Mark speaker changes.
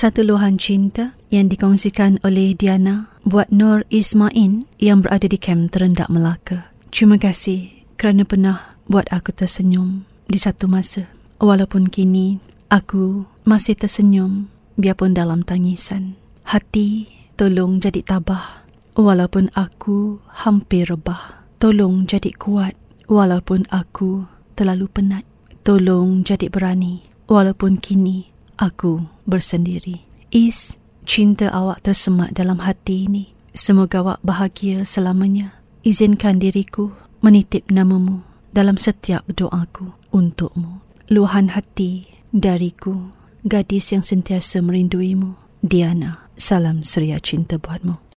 Speaker 1: satu luahan cinta yang dikongsikan oleh Diana buat Nur Ismain yang berada di kem terendak Melaka. Terima kasih kerana pernah buat aku tersenyum di satu masa. Walaupun kini aku masih tersenyum biarpun dalam tangisan. Hati tolong jadi tabah walaupun aku hampir rebah. Tolong jadi kuat walaupun aku terlalu penat. Tolong jadi berani walaupun kini aku bersendiri. Is, cinta awak tersemak dalam hati ini. Semoga awak bahagia selamanya. Izinkan diriku menitip namamu dalam setiap doaku untukmu. Luahan hati dariku, gadis yang sentiasa merinduimu. Diana, salam seria cinta buatmu.